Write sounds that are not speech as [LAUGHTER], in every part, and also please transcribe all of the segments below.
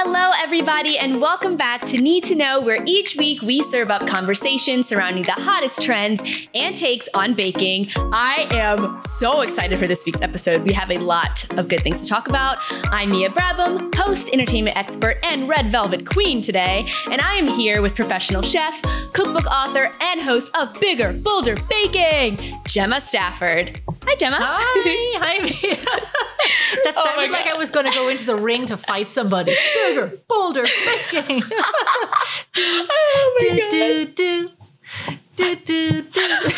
Hello, everybody, and welcome back to Need to Know, where each week we serve up conversations surrounding the hottest trends and takes on baking. I am so excited for this week's episode. We have a lot of good things to talk about. I'm Mia Brabham, host, entertainment expert, and red velvet queen today, and I am here with professional chef, cookbook author, and host of Bigger, Bolder Baking, Gemma Stafford. Hi, Gemma. Hi, [LAUGHS] hi, Mia. [LAUGHS] that Oh sounded my like I was going to go into the ring to fight somebody. Bigger, bolder, baking. oh my do, God. do, do. Do, do, do.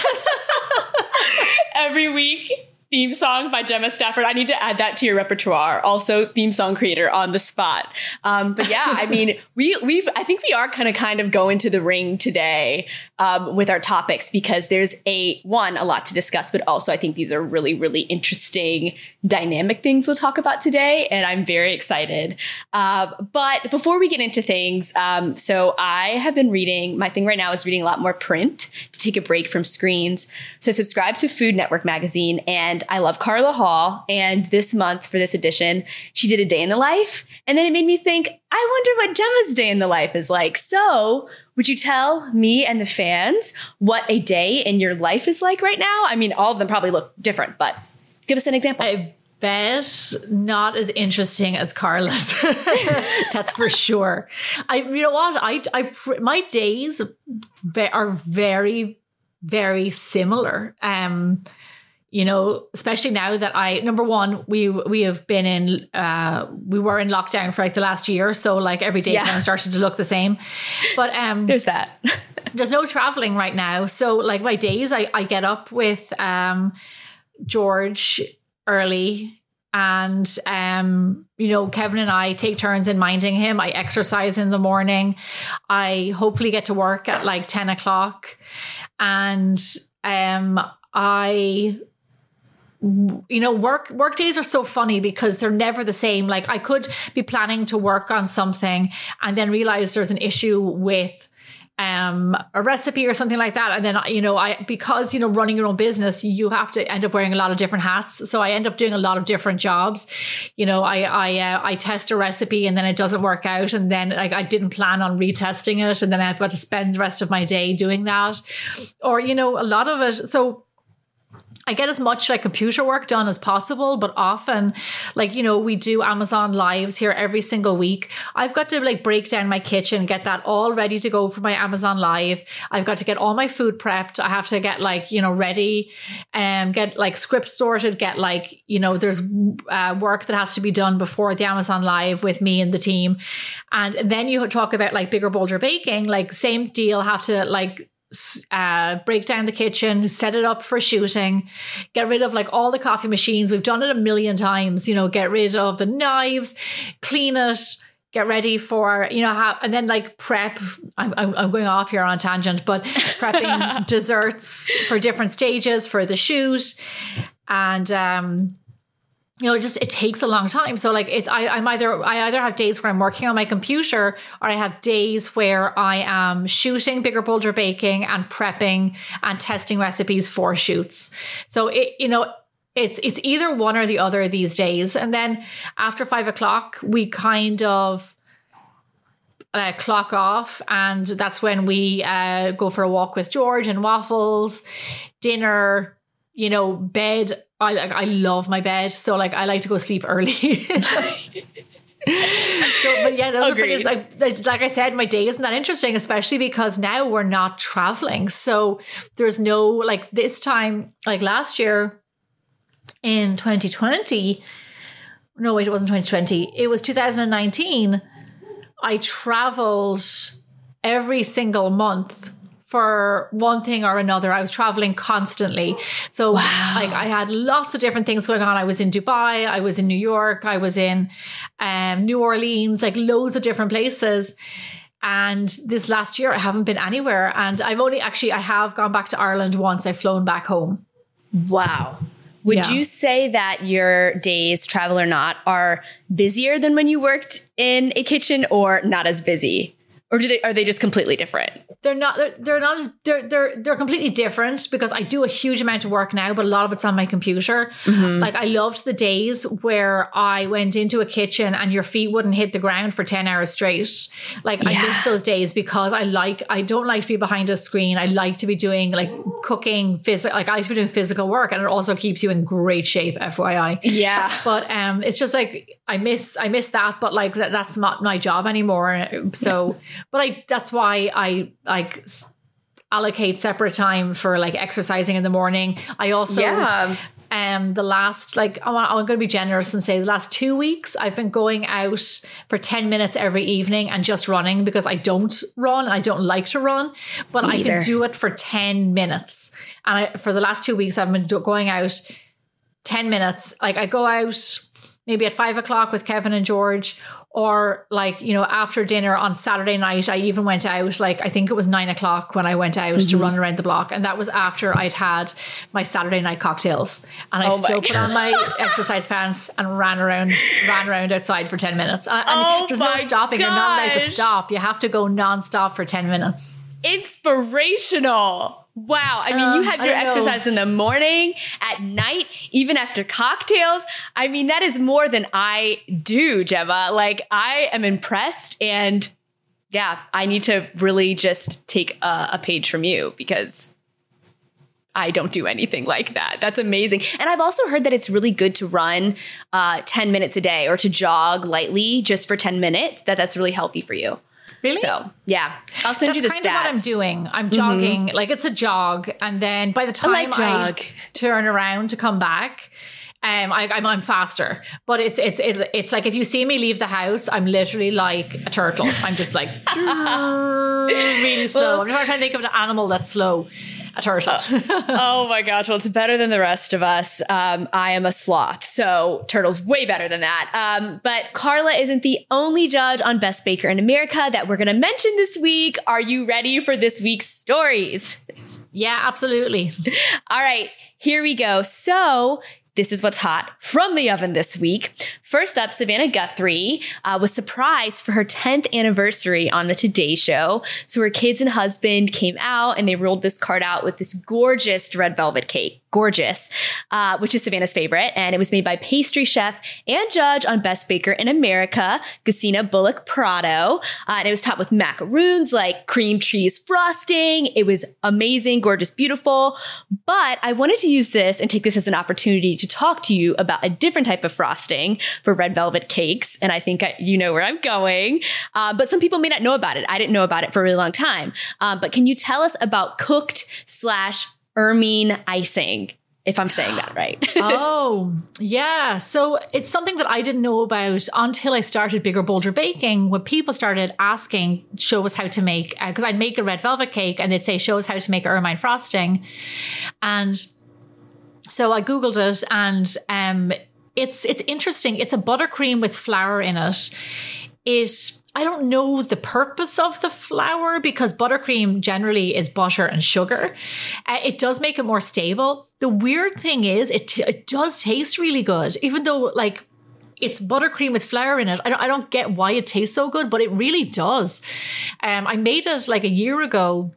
every week theme song by Gemma Stafford. I need to add that to your repertoire. Also, theme song creator on the spot. Um, but yeah, I mean, we we've I think we are kind of kind of going to the ring today um, with our topics because there's a one a lot to discuss, but also I think these are really really interesting dynamic things we'll talk about today, and I'm very excited. Uh, but before we get into things, um, so I have been reading. My thing right now is reading a lot more print to take a break from screens. So subscribe to Food Network magazine, and I love Carla Hall. And this month for this edition, she did a day in the life, and then it made me think. I wonder what Gemma's day in the life is like. So, would you tell me and the fans what a day in your life is like right now? I mean, all of them probably look different, but give us an example. I bet not as interesting as Carla's. [LAUGHS] That's for sure. I, you know what? I, I, my days are very, very similar. Um, you know, especially now that I number one, we we have been in uh we were in lockdown for like the last year, so like every day Yeah. kind of started to look the same. But um There's that. [LAUGHS] there's no traveling right now. So like my days I, I get up with um George early and um you know Kevin and I take turns in minding him. I exercise in the morning. I hopefully get to work at like 10 o'clock and um I you know work work days are so funny because they're never the same. Like i could be planning to work on something and then realize there's an issue with um a recipe or something like that. And then you know i because you know running your own business you have to end up wearing a lot of different hats. So i end up doing a lot of different jobs. You know i i uh, i test a recipe and then it doesn't work out. And then like i didn't plan on retesting it. And then i've got to spend the rest of my day doing that. Or you know a lot of it. So I get as much like computer work done as possible, but often, like, you know, we do Amazon lives here every single week. I've got to like break down my kitchen, get that all ready to go for my Amazon live. I've got to get all my food prepped. I have to get like, you know, ready and get like script sorted, get like, you know, there's uh, work that has to be done before the Amazon live with me and the team. And then you talk about like bigger, bolder baking, like same deal, have to like, uh, break down the kitchen, set it up for shooting, get rid of like all the coffee machines. We've done it a million times, you know, get rid of the knives, clean it, get ready for, you know, how, and then like prep. I'm, I'm, I'm going off here on a tangent, but prepping [LAUGHS] desserts for different stages for the shoot. And, um, you know, it just it takes a long time. So like it's I, I'm either I either have days where I'm working on my computer or I have days where I am shooting bigger bolder baking and prepping and testing recipes for shoots. So it you know it's it's either one or the other these days. And then after five o'clock, we kind of uh, clock off, and that's when we uh, go for a walk with George and waffles, dinner, you know, bed. I like I love my bed, so like I like to go sleep early. [LAUGHS] so, but yeah, those are pretty. Like, like like I said, my day isn't that interesting, especially because now we're not traveling. So there's no like this time, like last year in 2020. No, wait, it wasn't 2020. It was 2019. I traveled every single month for one thing or another. I was traveling constantly. So like I had lots of different things going on. I was in Dubai, I was in New York, I was in um, New Orleans, like loads of different places. And this last year I haven't been anywhere. And I've only actually I have gone back to Ireland once. I've flown back home. Wow. Would Yeah. you say that your days, travel or not, are busier than when you worked in a kitchen or not as busy? Or do they, are they just completely different? They're not they're, they're not as they're they're they're completely different because I do a huge amount of work now, but a lot of it's on my computer. Mm-hmm. Like I loved the days where I went into a kitchen and your feet wouldn't hit the ground for 10 hours straight. Like I miss those days because I like I don't like to be behind a screen. I like to be doing like cooking physical like I like to be doing physical work and it also keeps you in great shape, FYI. Yeah. But um it's just like I miss I miss that, but like that, that's not my job anymore. So but I that's why I like allocate separate time for like exercising in the morning. I also Yeah. um the last like I'm, I'm going to be generous and say the last two weeks I've been going out for 10 minutes every evening and just running because I don't run I don't like to run but I neither. can do it for 10 minutes and I, for the last two weeks I've been going out 10 minutes like I go out maybe at five o'clock with Kevin and George or like you know after dinner on Saturday night I even went out like I think it was nine o'clock when I went out to Mm-hmm. run around the block and that was after I'd had my Saturday night cocktails. And I Oh still put on my [LAUGHS] exercise pants and ran around ran around outside for 10 minutes. And, and Oh there's no stopping. You're not allowed to stop. You have to go non-stop for 10 minutes. Inspirational. Wow. I mean, you Um, have your don't know. exercise in the morning, at night, even after cocktails. I mean, that is more than I do, Gemma. Like, I am impressed. And yeah, I need to really just take a, a page from you because I don't do anything like that. That's amazing. And I've also heard that it's really good to run uh, 10 minutes a day or to jog lightly just for 10 minutes, that that's really healthy for you. Really So, yeah, I'll send that's you the kind stats. of what I'm doing. I'm jogging, like it's a jog, and then by the time I, like jog. turn around to come back, um, I, I'm I'm faster. But it's it's it's it's like if you see me leave the house, I'm literally like a turtle. I'm just like [LAUGHS] [LAUGHS] really slow. I'm just trying to think of an animal that's slow. A turtle. [LAUGHS] oh my gosh. Well, it's better than the rest of us. Um, I am a sloth. So turtle's way better than that. Um, but Carla isn't the only judge on Best Baker in America that we're going to mention this week. Are you ready for this week's stories? yeah, absolutely. [LAUGHS] All right, here we go. So, this is what's hot from the oven this week. First up, Savannah Guthrie uh, was surprised for her 10th anniversary on the Today Show. So her kids and husband came out and they rolled this card out with this gorgeous red velvet cake. Gorgeous, uh, which is Savannah's favorite. And it was made by pastry chef and judge on Best Baker in America, Gesine Bullock Prado. Uh, and it was topped with macaroons like cream cheese frosting. It was amazing, gorgeous, beautiful. But I wanted to use this and take this as an opportunity to talk to you about a different type of frosting for red velvet cakes. And I think I, you know where I'm going. Um, but some people may not know about it. I didn't know about it for a really long time. Um, but can you tell us about cooked slash ermine icing? If I'm saying that right. [LAUGHS] oh, yeah. So it's something that I didn't know about until I started Bigger Bolder Baking, when people started asking, show us how to make, because I'd make a red velvet cake and they'd say, show us how to make ermine frosting. And so I Googled it and um, it's, it's interesting. It's a buttercream with flour in it. It, I don't know the purpose of the flour because buttercream generally is butter and sugar. Uh, it does make it more stable. The weird thing is, it, t- it does taste really good, even though like it's buttercream with flour in it. I don't, I don't get why it tastes so good, but it really does. Um, I made it like a year ago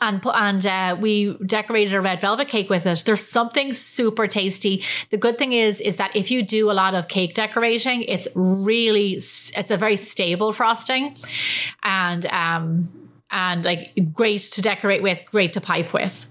and put and uh, we decorated a red velvet cake with it. There's something super tasty. The good thing is is that if you do a lot of cake decorating, it's really it's a very stable frosting, and um and like great to decorate with, great to pipe with.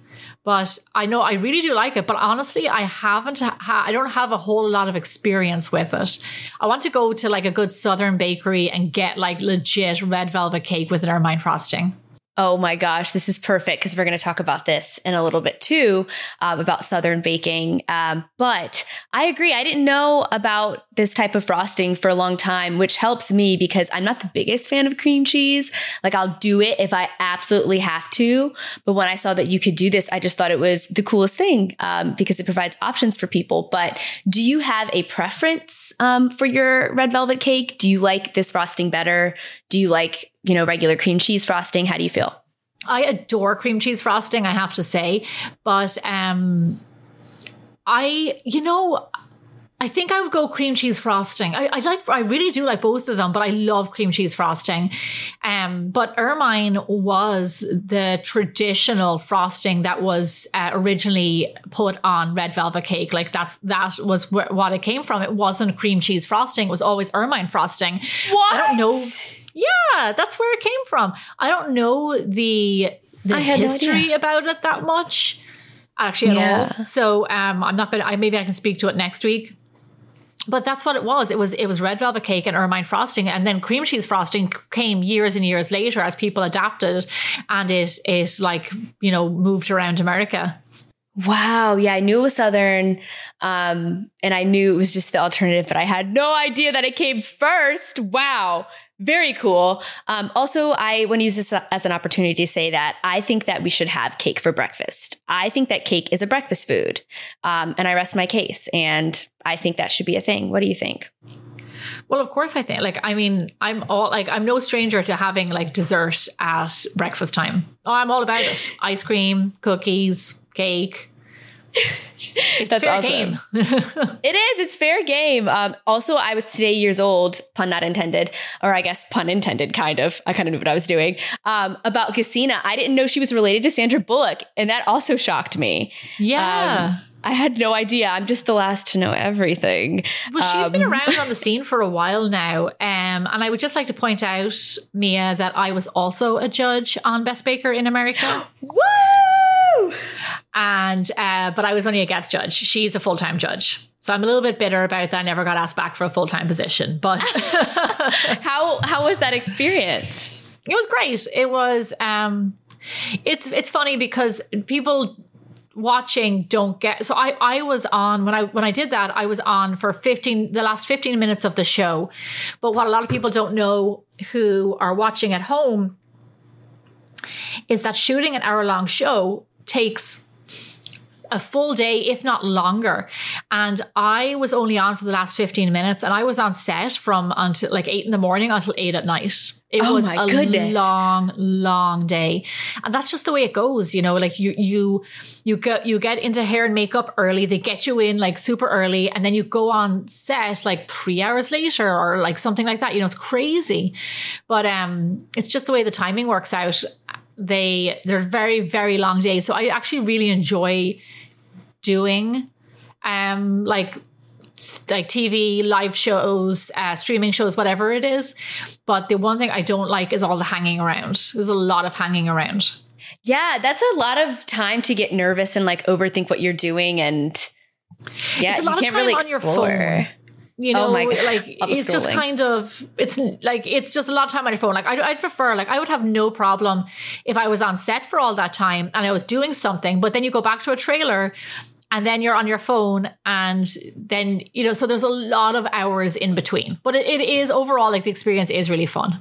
But I know I really do like it. But honestly, I haven't. Ha- I don't have a whole lot of experience with it. I want to go to like a good southern bakery and get like legit red velvet cake with an ermine frosting. Oh my gosh, this is perfect because we're going to talk about this in a little bit too um, about Southern baking. Um, but I agree. I didn't know about this type of frosting for a long time, which helps me because I'm not the biggest fan of cream cheese. Like I'll do it if I absolutely have to. But when I saw that you could do this, I just thought it was the coolest thing um, because it provides options for people. But do you have a preference um, for your red velvet cake? Do you like this frosting better? Do you like, you know, regular cream cheese frosting? How do you feel? I adore cream cheese frosting, I have to say, but um I you know I think I would go cream cheese frosting. I, I, like, I really do like both of them, but I love cream cheese frosting. Um, but ermine was the traditional frosting that was uh, originally put on red velvet cake. Like that, that was wh- what it came from. It wasn't cream cheese frosting. It was always ermine frosting. What? I don't know. Yeah, that's where it came from. I don't know the the history no about it that much actually at yeah. all. So um, I'm not gonna. I maybe I can speak to it next week but that's what it was. It was it was red velvet cake and ermine frosting, and then cream cheese frosting came years and years later as people adapted, and it it like you know moved around America. Wow. Yeah, I knew it was Southern, um, and I knew it was just the alternative, but I had no idea that it came first. Wow. Very cool. Um, also, I want to use this as an opportunity to say that I think that we should have cake for breakfast. I think that cake is a breakfast food. Um, and I rest my case. And I think that should be a thing. What do you think? Well, of course, I think. Like, I mean, I'm all like, I'm no stranger to having like dessert at breakfast time. Oh, I'm all about it. Ice cream, cookies, cake. It's That's fair awesome. game. [LAUGHS] it is. It's fair game. Um, also, I was today years old, pun not intended, or I guess pun intended, kind of. I kind of knew what I was doing. Um, about Gesine. I didn't know she was related to Sandra Bullock, and that also shocked me. Yeah. Um, I had no idea. I'm just the last to know everything. Well, she's um, been around on the [LAUGHS] scene for a while now. Um, and I would just like to point out, Mia, that I was also a judge on Best Baker in America. [GASPS] Woo! And uh, but I was only a guest judge. She's a full time judge. So I'm a little bit bitter about that. I never got asked back for a full time position. But [LAUGHS] how how was that experience? It was great. It was um it's it's funny because people watching don't get so I I was on when I when I did that I was on for 15 the last 15 minutes of the show but what a lot of people don't know who are watching at home is that shooting an hour long show takes a full day, if not longer. And I was only on for the last 15 minutes and I was on set from until like eight in the morning until eight at night. It oh was a goodness. long, long day. And that's just the way it goes, you know, like you, you, you get, you get into hair and makeup early. They get you in like super early and then you go on set like three hours later or like something like that. You know, it's crazy, but, um, it's just the way the timing works out. They, they're very, very long days. So I actually really enjoy doing um like like TV, live shows, uh, streaming shows, whatever it is. But the one thing I don't like is all the hanging around. There's a lot of hanging around. Yeah, that's a lot of time to get nervous and like overthink what you're doing, and yeah, it's a lot you can't of time really on explore. your phone. You oh know, oh like it's just kind of it's like it's just a lot of time on your phone. Like I, I'd prefer like I would have no problem if I was on set for all that time and I was doing something, but then you go back to a trailer and then you're on your phone and then you know so there's a lot of hours in between but it, it is overall like the experience is really fun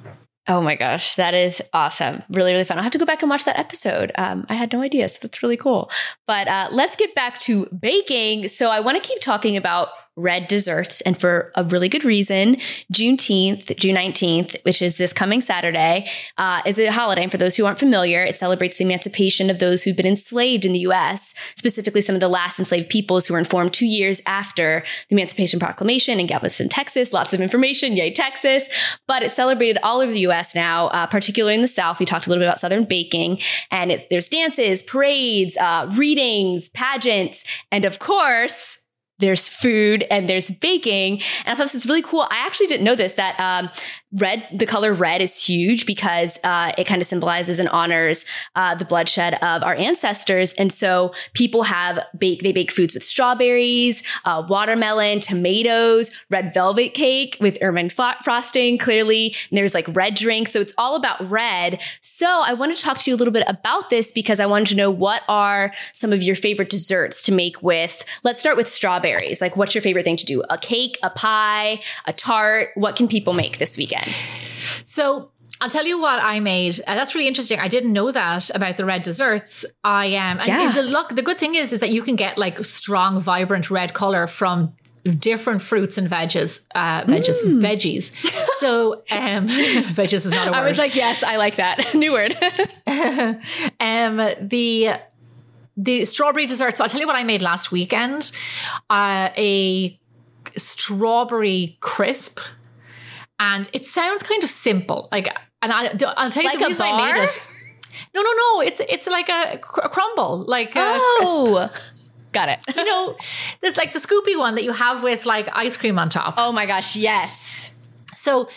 Oh my gosh, that is awesome. Really, really fun. I'll have to go back and watch that episode. Um, I had no idea, so that's really cool. But uh, let's get back to baking. So I want to keep talking about red desserts. And for a really good reason, Juneteenth, June 19th, which is this coming Saturday, uh, is a holiday. And for those who aren't familiar, it celebrates the emancipation of those who've been enslaved in the US, specifically some of the last enslaved peoples who were informed two years after the Emancipation Proclamation in Galveston, Texas. Lots of information. Yay, Texas. But it's celebrated all over the US now, uh, particularly in the South. We talked a little bit about Southern baking and it, there's dances, parades, uh, readings, pageants, and of course, there's food and there's baking. And I thought this is really cool. I actually didn't know this that um, red, the color red is huge because uh, it kind of symbolizes and honors uh, the bloodshed of our ancestors. And so people have bake, they bake foods with strawberries, uh, watermelon, tomatoes, red velvet cake with ermine frosting, clearly. And there's like red drinks. So it's all about red. So I want to talk to you a little bit about this because I wanted to know what are some of your favorite desserts to make with, let's start with strawberries. Like what's your favorite thing to do? A cake, a pie, a tart? What can people make this weekend? Again. So I'll tell you what I made. Uh, that's really interesting. I didn't know that about the red desserts. I am. Um, yeah. the look. The good thing is, is that you can get like strong, vibrant red color from different fruits and veggies, uh, veggies, mm. veggies. So, [LAUGHS] um, [LAUGHS] veggies is not a word. I was like, yes, I like that [LAUGHS] new word. um, the the strawberry desserts. So I'll tell you what I made last weekend. Uh, a strawberry crisp, and it sounds kind of simple. Like, and I, I'll tell you Like the reason I made it. No, no, no. It's it's like a, cr- a crumble, like a crisp. Oh, got it. You know, there's like the scoopy one that you have with like ice cream on top. Oh my gosh, yes. So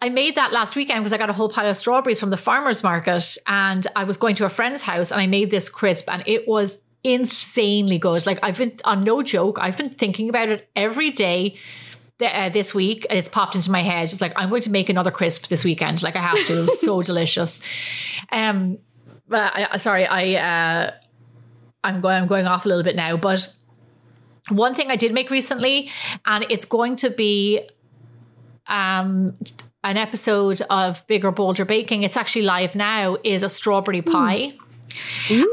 I made that last weekend because I got a whole pile of strawberries from the farmer's market and I was going to a friend's house and I made this crisp and it was insanely good. Like I've been on no joke, I've been thinking about it every day uh, this week and it's popped into my head. It's like I'm going to make another crisp this weekend. Like I have to. It was so [LAUGHS] delicious. Um but I, sorry, I uh I'm going I'm going off a little bit now, but one thing I did make recently, and it's going to be um, an episode of Bigger Bolder Baking. It's actually live now. Is a strawberry pie.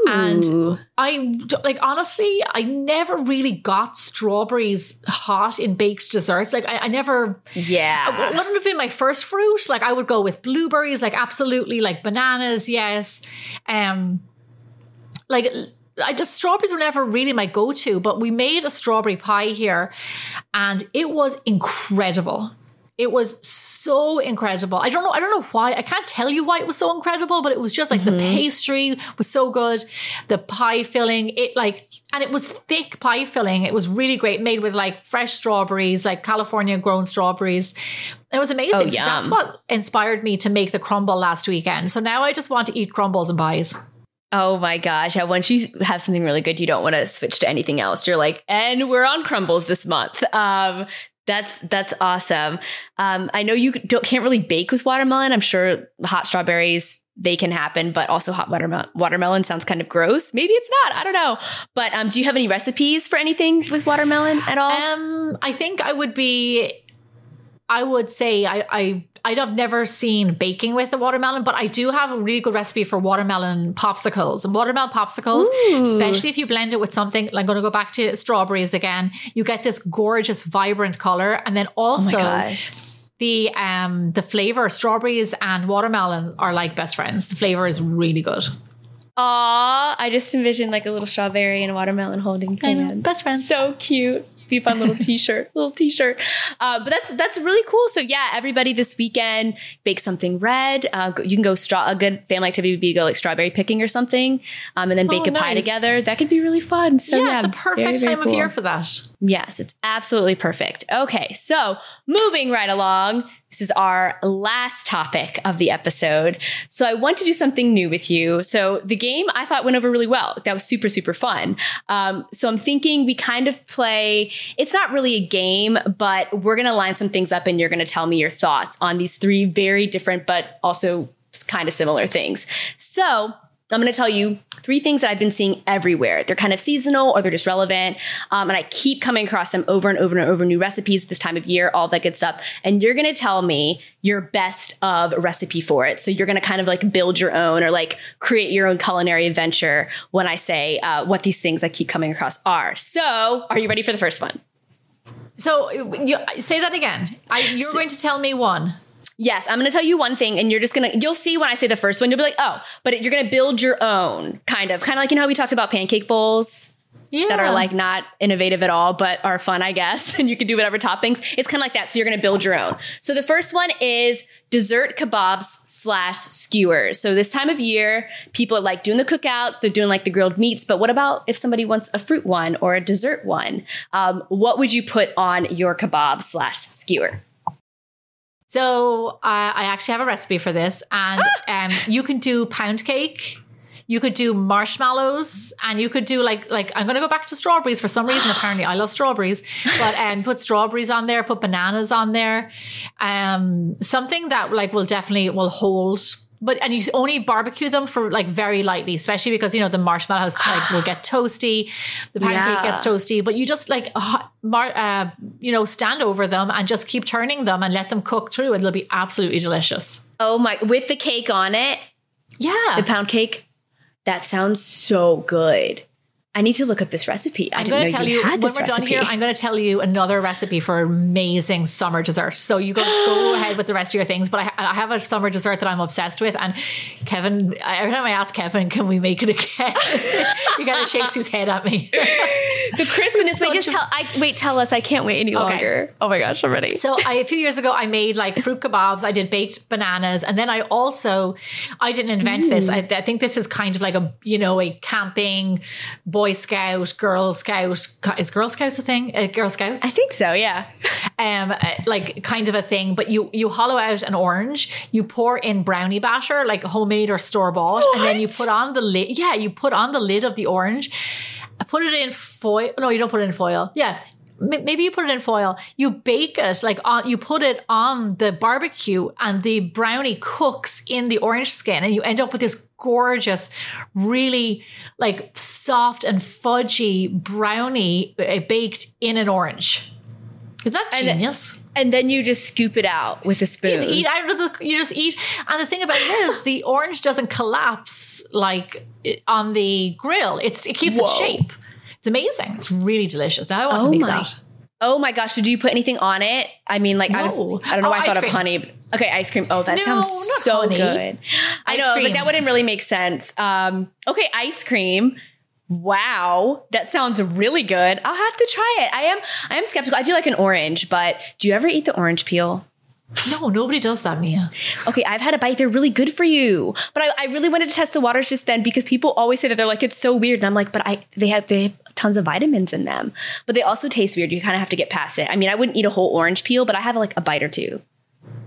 And I like honestly, I never really got strawberries hot in baked desserts. Like I, I never yeah. it wouldn't have been my first fruit. Like I would go with blueberries, like absolutely, like bananas, yes. Um, like I just strawberries were never really my go-to, but we made a strawberry pie here, and it was incredible. It was so incredible. I don't know. I don't know why. I can't tell you why it was so incredible, but it was just like the pastry was so good. The pie filling, it like, and it was thick pie filling. It was really great, made with like fresh strawberries, like California grown strawberries. It was amazing. Oh, So that's what inspired me to make the crumble last weekend. So now I just want to eat crumbles and pies. Oh my gosh. Yeah, once you have something really good, you don't want to switch to anything else. You're like, and we're on crumbles this month. Um, that's that's awesome. Um, I know you can't really bake with watermelon. I'm sure hot strawberries they can happen, but also hot watermelon watermelon sounds kind of gross. Maybe it's not. I don't know. But um, do you have any recipes for anything with watermelon at all? Um, I think I would be. I would say I I I've never seen baking with a watermelon, but I do have a really good recipe for watermelon popsicles. And watermelon popsicles, Ooh. especially if you blend it with something, I'm going to go back to strawberries again. You get this gorgeous, vibrant color, and then oh also my gosh. the um the flavor. Strawberries and watermelon are like best friends. The flavor is really good. Aw, I just envisioned like a little strawberry and a watermelon holding hands. best friends. So cute. Be a fun little [LAUGHS] t-shirt, little t-shirt. Uh, but that's that's really cool. So yeah, everybody this weekend bake something red. Uh, you can go straw. A good family activity would be to go like strawberry picking or something, um, and then bake Oh, a pie together. That could be really fun. So yeah, yeah, the perfect very, very time cool. of year for that. Yes, it's absolutely perfect. Okay, so moving right along, this is our last topic of the episode. So I want to do something new with you. So the game I thought went over really well. That was super, super fun. Um, so I'm thinking we kind of play, it's not really a game, but we're going to line some things up and you're going to tell me your thoughts on these three very different, but also kind of similar things. So I'm going to tell you three things that I've been seeing everywhere. They're kind of seasonal or they're just relevant. Um, and I keep coming across them over and over and over new recipes this time of year, all that good stuff. And you're going to tell me your best of recipe for it. So you're going to kind of like build your own or like create your own culinary adventure when I say uh, what these things I keep coming across are. So are you ready for the first one? So you say that again. I, you're going to tell me one. Yes, I'm going to tell you one thing, and you're just going to, you'll see when I say the first one, you'll be like, oh, but you're going to build your own kind of, kind of like, you know how we talked about pancake bowls? Yeah. that are like not innovative at all, but are fun, I guess. [LAUGHS] And you can do whatever toppings. It's kind of like that. So you're going to build your own. So the first one is dessert kebabs slash skewers. So this time of year, people are like doing the cookouts. They're doing like the grilled meats. But what about if somebody wants a fruit one or a dessert one? Um, what would you put on your kebab slash skewer? So uh, I actually have a recipe for this, and [LAUGHS] um, you can do pound cake. You could do marshmallows, and you could do like like I'm going to go back to strawberries for some reason. [GASPS] Apparently, I love strawberries, but um, put strawberries on there, put bananas on there, um, something that like will definitely will hold. But and you only barbecue them for like very lightly, especially because you know the marshmallows like will get [SIGHS] toasty, the pancake Yeah. gets toasty. But you just like uh, mar- uh, you know stand over them and just keep turning them and let them cook through, and they'll be absolutely delicious. Oh my, with the cake on it, Yeah, the pound cake. That sounds so good. I need to look up this recipe. I I'm didn't going to tell you, when we're done recipe. here. I'm going to tell you another recipe for amazing summer dessert. So you go go [GASPS] ahead with the rest of your things. But I, I have a summer dessert that I'm obsessed with. And Kevin, every time I ask Kevin, "Can we make it again?" he kind of shakes his head at me. [LAUGHS] the crispness. Wait, just a- tell. I wait. Tell us. I can't wait any longer. Oh my gosh, I'm ready. So I, a few years ago, I made like fruit kebabs. I did baked bananas, and then I also I didn't invent this. I, I think this is kind of like a you know a camping Boy Scout, Girl Scout. Is Girl Scouts a thing? Uh, Girl Scouts. I think so. Yeah. um, uh, like kind of a thing. But you you hollow out an orange, you pour in brownie batter, like homemade or store bought, and then you put on the lid. Yeah, you put on the lid of the orange. Put it in foil. No, you don't put it in foil. Yeah. Maybe you put it in foil. You bake it like on. You put it on the barbecue, and the brownie cooks in the orange skin, and you end up with this gorgeous, really like soft and fudgy brownie uh, baked in an orange. Is that genius? And then you just scoop it out with a spoon. You just eat out of the. You just eat, and the thing about it is, the orange doesn't collapse like on the grill. It's it keeps its shape. It's amazing. It's really delicious. Now I want to Oh make my- that. Oh my gosh! Did you put anything on it? I mean, like I was. I don't know. Oh, why I thought cream. of honey. Okay, ice cream. Oh, that No, sounds so honey. good. I Ice know. I was like, that wouldn't really make sense. Um, okay, ice cream. Wow, that sounds really good. I'll have to try it. I am. I am skeptical. I do like an orange, but do you ever eat the orange peel? No, nobody does that, Mia. Okay, I've had a bite. They're really good for you. But I, I really wanted to test the waters just then because people always say that they're like it's so weird, and I'm like, but I they have they have tons of vitamins in them, but they also taste weird. You kind of have to get past it. I mean, I wouldn't eat a whole orange peel, but I have like a bite or two.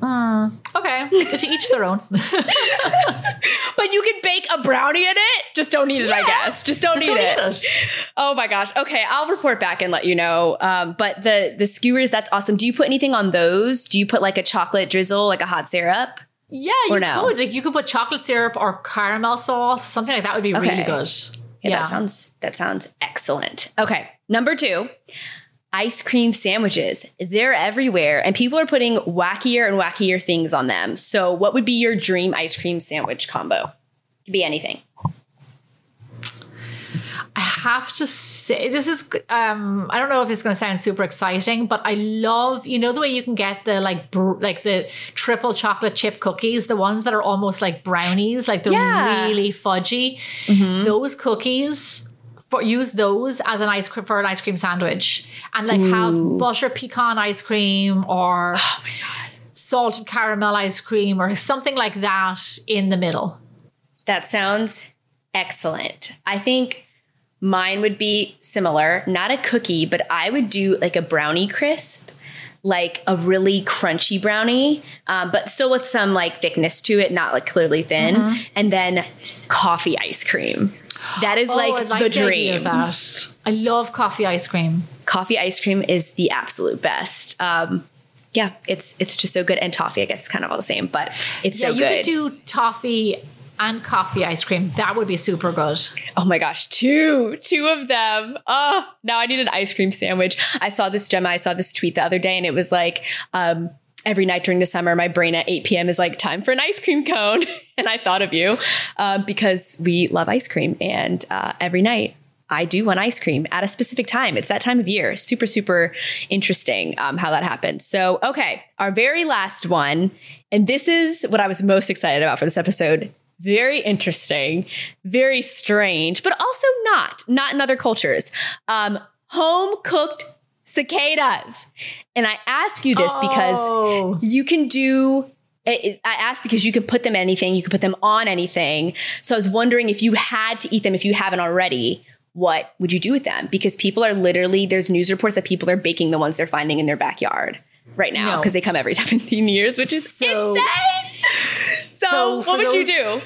Okay, to each their own. [LAUGHS] But you can bake a brownie in it. Just don't eat it, I guess. Just don't, Just eat, don't it. eat it. Oh my gosh. Okay, I'll report back and let you know. Um, but the the skewers, that's awesome. Do you put anything on those? Do you put like a chocolate drizzle, like a hot syrup? Yeah, you no? could. Like you could put chocolate syrup or caramel sauce, something like that would be Okay. really good. Yeah, that sounds that sounds excellent. Okay, number two, ice cream sandwiches. They're everywhere, and people are putting wackier and wackier things on them. So, what would be your dream ice cream sandwich combo? Could be anything. I have to say this is um I don't know if it's going to sound super exciting, but I love you know the way you can get the like br- like the triple chocolate chip cookies, the ones that are almost like brownies, like they're Yeah. really fudgy. Those cookies for use those as an ice cream for an ice cream sandwich, and like have butter pecan ice cream or salted caramel ice cream or something like that in the middle. That sounds excellent. I think mine would be similar, not a cookie, but I would do like a brownie crisp, like a really crunchy brownie, um, but still with some like thickness to it, not like clearly thin, Mm-hmm. and then coffee ice cream. That is Oh, I like, the dream. I love coffee ice cream. Coffee ice cream is the absolute best. Um, yeah, it's it's just so good, and toffee, I guess, is kind of all the same, but it's Yeah, so you could do toffee and coffee ice cream. That would be super good. Oh my gosh, two, two of them. Oh, now I need an ice cream sandwich. I saw this Gemma, I saw this tweet the other day and it was like, um, every night during the summer, my brain at 8 p.m. is like, time for an ice cream cone. [LAUGHS] and I thought of you um, because we love ice cream. And uh, every night I do want ice cream at a specific time. It's that time of year. Super, super interesting um, how that happens. So, okay, our very last one. And this is what I was most excited about for this episode very interesting, very strange, but also not, not in other cultures. Um, home cooked cicadas. And I ask you this because Oh. you can do eh, eh, I I asked because you can put them anything, you can put them on anything. So I was wondering if you had to eat them, if you haven't already, what would you do with them? Because people are literally, there's news reports that people are baking the ones they're finding in their backyard right now No. because they come every [LAUGHS] 17 years, which is So- insane. So, So what would you do?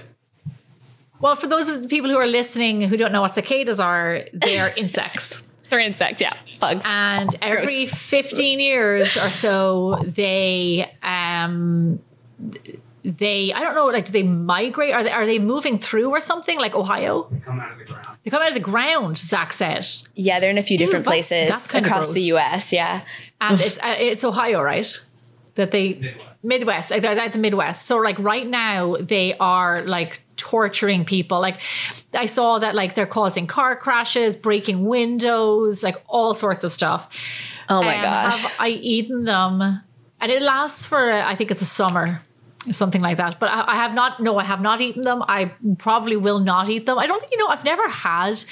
Well, for those of the people who are listening who don't know what cicadas are, they are insects. They're insect, yeah, bugs. And every 15 years or so, they um they I don't know like do they migrate are they are they moving through or something like Ohio They come out of the ground. they come out of the ground Zach said yeah, they're in a few different that's- places that's kinda across gross. the US. Yeah. and it's uh, it's Ohio right that they Midwest. Midwest. Like, they're at the Midwest. So like right now they are like torturing people. Like I saw that like they're causing car crashes, breaking windows, like all sorts of stuff. Oh my Um, gosh. Have I eaten them? And it lasts for I think it's a summer. Something like that, but I, I have not. No, I have not eaten them. I probably will not eat them. I don't think you know. I've never had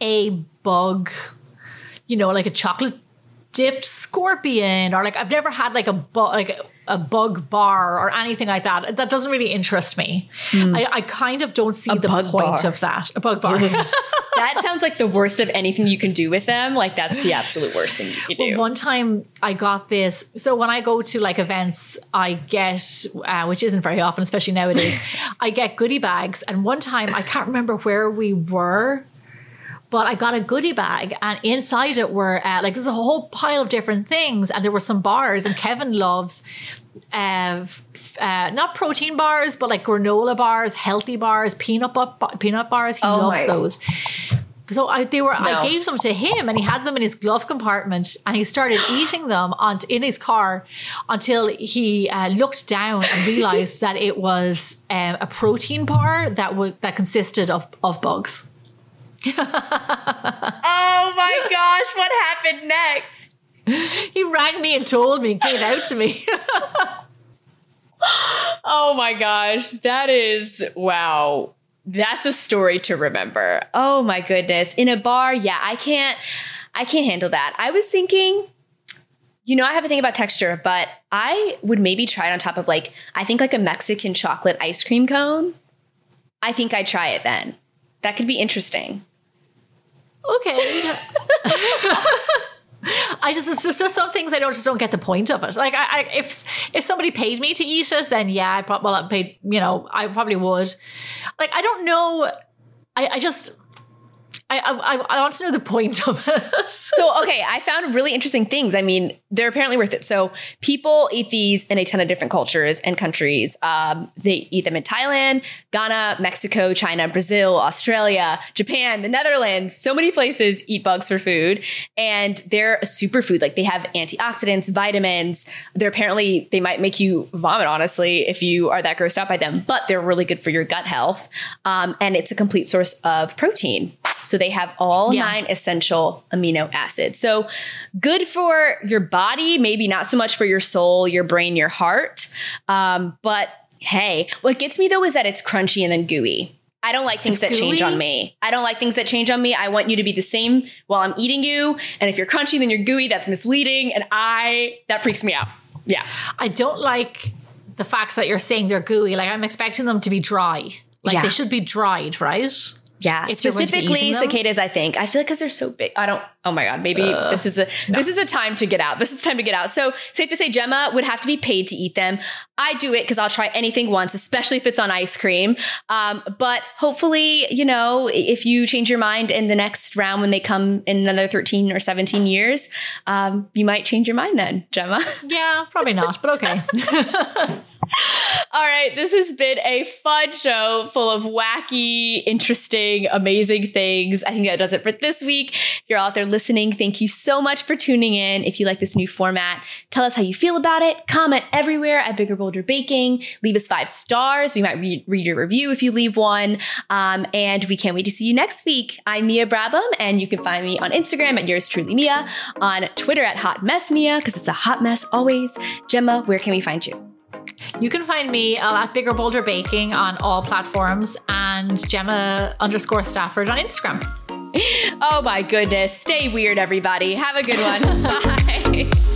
a bug, you know, like a chocolate dipped scorpion, or like I've never had like a bug, like a, a bug bar or anything like that. That doesn't really interest me. I, I kind of don't see the point bar. of that. A bug bar. [LAUGHS] [LAUGHS] that sounds like the worst of anything you can do with them. Like that's the absolute worst thing you can do. One time I got this. So when I go to like events, I get, uh, which isn't very often, especially nowadays, [LAUGHS] I get goodie bags. And one time I can't remember where we were, but I got a goodie bag and inside it were uh, like there's a whole pile of different things. And there were some bars. And Kevin loves uh, uh, not protein bars, but like granola bars, healthy bars, peanut bu- peanut bars. He Oh loves my- those. So I, they were. No. I gave them to him, and he had them in his glove compartment, and he started [GASPS] eating them on in his car until he uh, looked down and realized [LAUGHS] that it was um, a protein bar that was that consisted of of bugs. [LAUGHS] oh my gosh, what happened next? He rang me and told me, "Get out to me." [LAUGHS] Oh my gosh, that is wow. That's a story to remember. Oh my goodness. In a bar, yeah, I can't I can't handle that. I was thinking you know, I have a thing about texture, but I would maybe try it on top of like I think like a Mexican chocolate ice cream cone. I think I'd try it then. That could be interesting. okay. I just it's just, just some things I don't just don't get the point of it. Like I, I if if somebody paid me to eat it, then yeah, I probably well, paid. You know, I probably would. Like I don't know. I, I just I, I I want to know the point of it. So, okay, I found really interesting things. I mean, they're apparently worth it. So, people eat these in a ton of different cultures and countries. Um, they eat them in Thailand, Ghana, Mexico, China, Brazil, Australia, Japan, the Netherlands. So many places eat bugs for food, and they're a superfood. Like they have antioxidants, vitamins. They're apparently they might make you vomit. Honestly, if you are that grossed out by them, but they're really good for your gut health. Um, and it's a complete source of protein. So they have all Yeah. nine essential amino acids. So good for your body, maybe not so much for your soul, your brain, your heart. Um, but hey, what gets me though is that it's crunchy and then gooey. I don't like things It's that change on me. I don't like things that change on me. I want you to be the same while I'm eating you. And if you're crunchy, then you're gooey. That's misleading. And I, that freaks me out. Yeah. I don't like the fact that you're saying they're gooey. Like I'm expecting them to be dry. Like Yeah. they should be dried, right? Yeah, If you're going to be specifically cicadas. I think I feel like because they're so big. I don't. Oh my god, maybe this is a this is a time to get out. This is time to get out. So safe to say, Gemma would have to be paid to eat them. I do it because I'll try anything once, especially if it's on ice cream. Um, but hopefully, you know, if you change your mind in the next round when they come in another thirteen or seventeen years, um, you might change your mind then, Gemma. Yeah, probably not, but okay. [LAUGHS] [LAUGHS] All right, this has been a fun show full of wacky, interesting, amazing things. I think that does it for this week. If you're out there listening, thank you so much for tuning in. If you like this new format, tell us how you feel about it. Comment everywhere at Bigger Bolder Baking. Leave us five stars. We might re- read your review if you leave one. Um, and we can't wait to see you next week. I'm Mia Brabham, and you can find me on Instagram at yours truly Mia, on Twitter at Hot Mess Mia, because it's a hot mess always. Gemma, where can we find you? You can find me uh, at Bigger Bolder Baking on all platforms and Gemma underscore Stafford on Instagram. [LAUGHS] Oh my goodness. Stay weird, everybody. Have a good one. [LAUGHS] Bye.